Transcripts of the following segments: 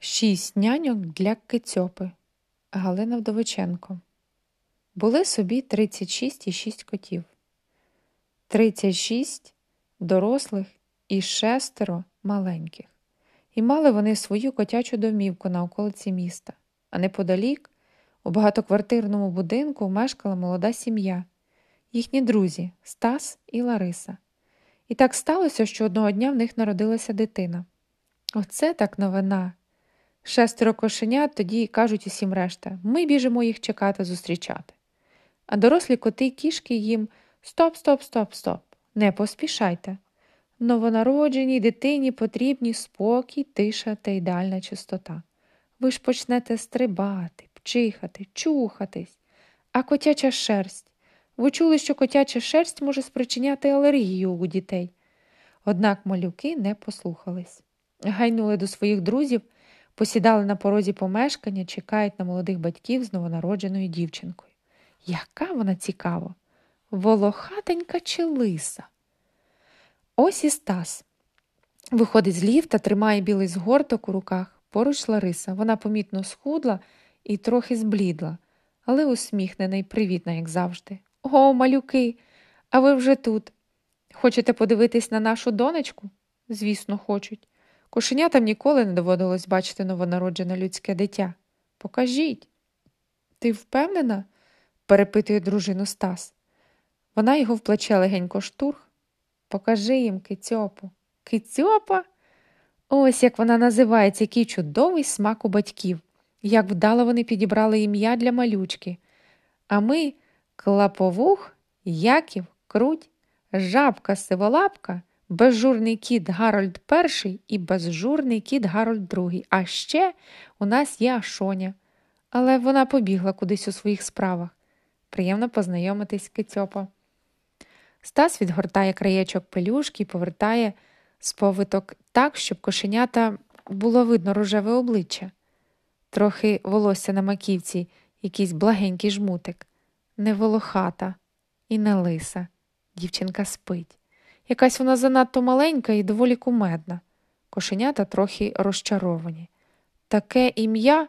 Шість няньок для кицьопи. Галина Вдовиченко. Були собі 36 і 6 котів, 36 дорослих і шестеро маленьких. І мали вони свою котячу домівку на околиці міста, а неподалік, у багатоквартирному будинку, мешкала молода сім'я, їхні друзі Стас і Лариса. І так сталося, що одного дня в них народилася дитина. Оце так новина. Шестеро кошенят тоді кажуть усім решта ми біжимо їх чекати, зустрічати. А дорослі коти й кішки їм стоп, стоп, стоп, стоп. Не поспішайте. Новонародженій дитині потрібні спокій, тиша та ідеальна чистота. Ви ж почнете стрибати, пчихати, чухатись, а котяча шерсть. Ви чули, що котяча шерсть може спричиняти алергію у дітей. Однак малюки не послухались. Гайнули до своїх друзів посідали на порозі помешкання, чекають на молодих батьків з новонародженою дівчинкою. Яка вона цікава, волохатенька чи лиса? Ось і Стас. Виходить з ліфта, тримає білий згорток у руках. Поруч Лариса. Вона помітно схудла і трохи зблідла, але усміхнена і привітна, як завжди. О, малюки, а ви вже тут. Хочете подивитись на нашу донечку? Звісно, хочуть. Кошенятам ніколи не доводилось бачити новонароджене людське дитя. Покажіть. Ти впевнена? перепитує дружину Стас. Вона його в плече легенько штурх. Покажи їм кицьопу. Кицьопа? Ось як вона називається, який чудовий смак у батьків, як вдало вони підібрали ім'я для малючки. А ми клаповух, Яків, круть, жабка, сиволапка безжурний кіт Гарольд І і безжурний кіт Гарольд II. А ще у нас є Ашоня. Але вона побігла кудись у своїх справах. Приємно познайомитись кицьопа. Стас відгортає краєчок пелюшки і повертає сповиток так, щоб кошенята було видно рожеве обличчя, трохи волосся на маківці, якийсь благенький жмутик, не волохата і не лиса. Дівчинка спить. Якась вона занадто маленька і доволі кумедна. Кошенята трохи розчаровані. Таке ім'я,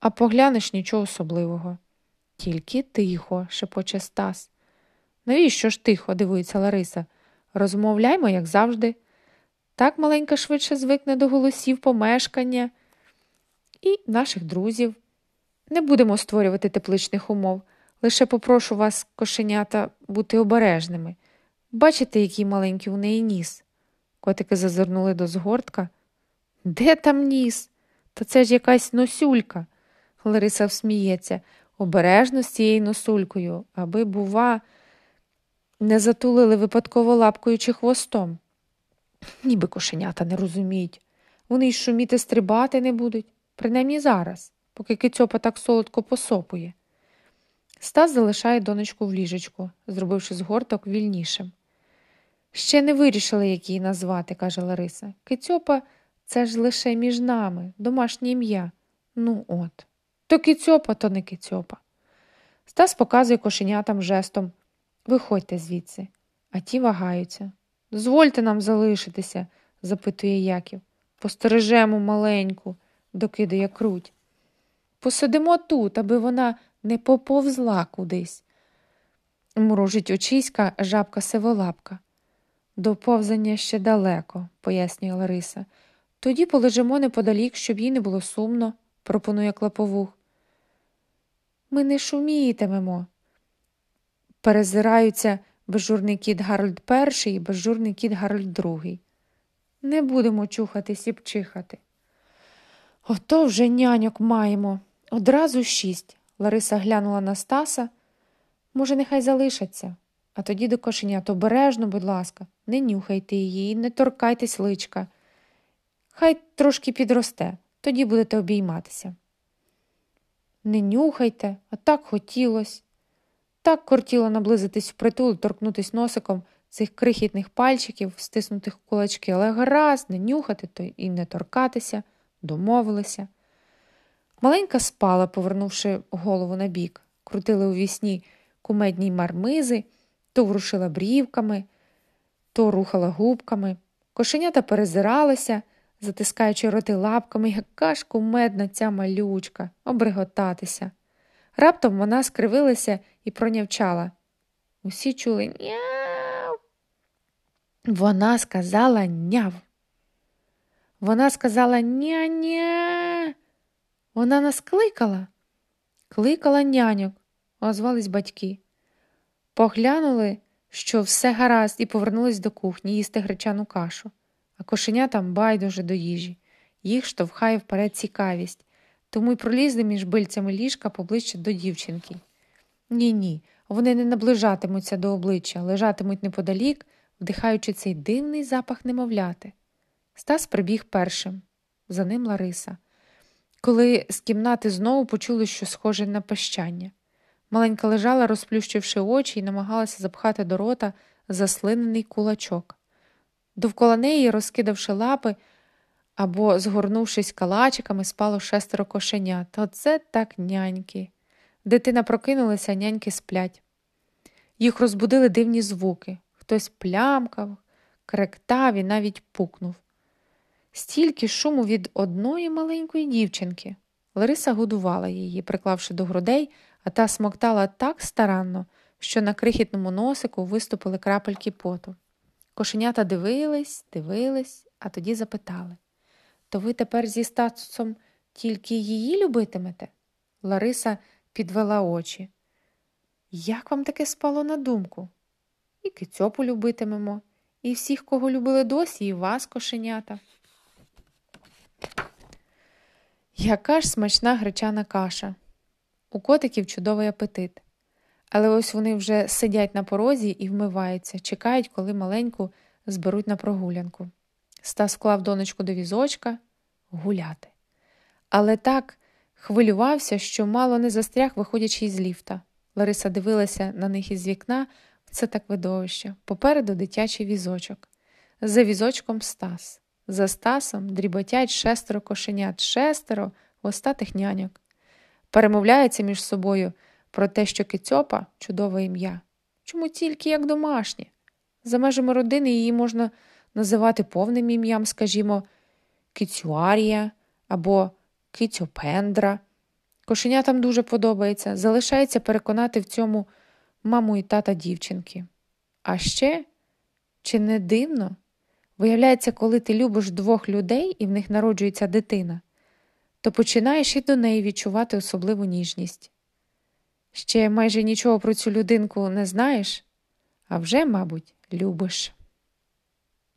а поглянеш нічого особливого. Тільки тихо, шепоче Стас. Навіщо ж тихо? дивується Лариса. Розмовляймо, як завжди. Так маленька швидше звикне до голосів помешкання і наших друзів. Не будемо створювати тепличних умов. Лише попрошу вас, кошенята, бути обережними. Бачите, який маленький у неї ніс? Котики зазирнули до згортка. Де там ніс? Та це ж якась носюлька. Лариса всміється, обережно з цією носулькою, аби, бува, не затулили випадково лапкою чи хвостом. Ніби кошенята не розуміють. Вони й шуміти стрибати не будуть, принаймні зараз, поки кицьопа так солодко посопує. Стас залишає донечку в ліжечку, зробивши згорток вільнішим. Ще не вирішили, як її назвати, каже Лариса. Кицьопа це ж лише між нами, домашнє ім'я. Ну от. То кицьопа, то не кицьопа. Стас показує кошенятам жестом Виходьте звідси, а ті вагаються. Дозвольте нам залишитися, запитує Яків. Постережемо маленьку, докидає круть. Посидимо тут, аби вона не поповзла кудись. Мружить очиська жабка сиволапка. До повзання ще далеко, пояснює Лариса. Тоді полежимо неподалік, щоб їй не було сумно, пропонує клаповух. Ми не шумітимемо. Перезираються безжурний кіт Гарольд І і безжурний кіт Гарольд II. Не будемо чухатись і пчихати. Ото вже няньок маємо. Одразу шість. Лариса глянула на Стаса. Може, нехай залишаться. А тоді до кошенят обережно, будь ласка, не нюхайте її, не торкайтесь личка. Хай трошки підросте, тоді будете обійматися. Не нюхайте, а так хотілось. Так кортіло наблизитись в притул, торкнутись носиком цих крихітних пальчиків, стиснутих кулачки, але гаразд не нюхати то і не торкатися, домовилися. Маленька спала, повернувши голову на бік, крутили у вісні кумедні мармизи то ворушила брівками, то рухала губками. Кошенята перезиралися, затискаючи роти лапками, яка ж кумедна ця малючка, обриготатися. Раптом вона скривилася і пронявчала. Усі чули няв. Вона сказала няв. Вона сказала ня-ня. Вона нас кликала. Кликала няньок, озвались батьки. Поглянули, що все гаразд, і повернулись до кухні їсти гречану кашу, а кошеня там байдуже до їжі. Їх штовхає вперед цікавість, тому й пролізли між бильцями ліжка поближче до дівчинки. Ні, ні, вони не наближатимуться до обличчя, лежатимуть неподалік, вдихаючи цей дивний запах немовляти. Стас прибіг першим, за ним Лариса. Коли з кімнати знову почули, що схоже на пещання. Маленька лежала, розплющивши очі, і намагалася запхати до рота заслинений кулачок. Довкола неї, розкидавши лапи або згорнувшись калачиками, спало шестеро кошенят. Оце так няньки. Дитина прокинулася, няньки сплять. Їх розбудили дивні звуки. Хтось плямкав, кректав і навіть пукнув. Стільки шуму від одної маленької дівчинки. Лариса годувала її, приклавши до грудей, а та смоктала так старанно, що на крихітному носику виступили крапельки поту. Кошенята дивились, дивились, а тоді запитали То ви тепер зі статусом тільки її любитимете? Лариса підвела очі. Як вам таке спало на думку? І кицьопу любитимемо, і всіх, кого любили досі, і вас, кошенята. Яка ж смачна гречана каша. У котиків чудовий апетит. Але ось вони вже сидять на порозі і вмиваються, чекають, коли маленьку зберуть на прогулянку. Стас вклав донечку до візочка гуляти. Але так хвилювався, що мало не застряг, виходячи із ліфта. Лариса дивилася на них із вікна, це так видовище. Попереду дитячий візочок. За візочком Стас. За Стасом дріботять шестеро кошенят, шестеро остатих няньок. Перемовляються між собою про те, що кицьопа чудове ім'я. Чому тільки як домашнє? За межами родини її можна називати повним ім'ям, скажімо, кицюарія або кицьопендра. Кошенятам дуже подобається, залишається переконати в цьому маму і тата дівчинки. А ще, чи не дивно? Виявляється, коли ти любиш двох людей і в них народжується дитина, то починаєш і до неї відчувати особливу ніжність. Ще майже нічого про цю людинку не знаєш, а вже, мабуть, любиш.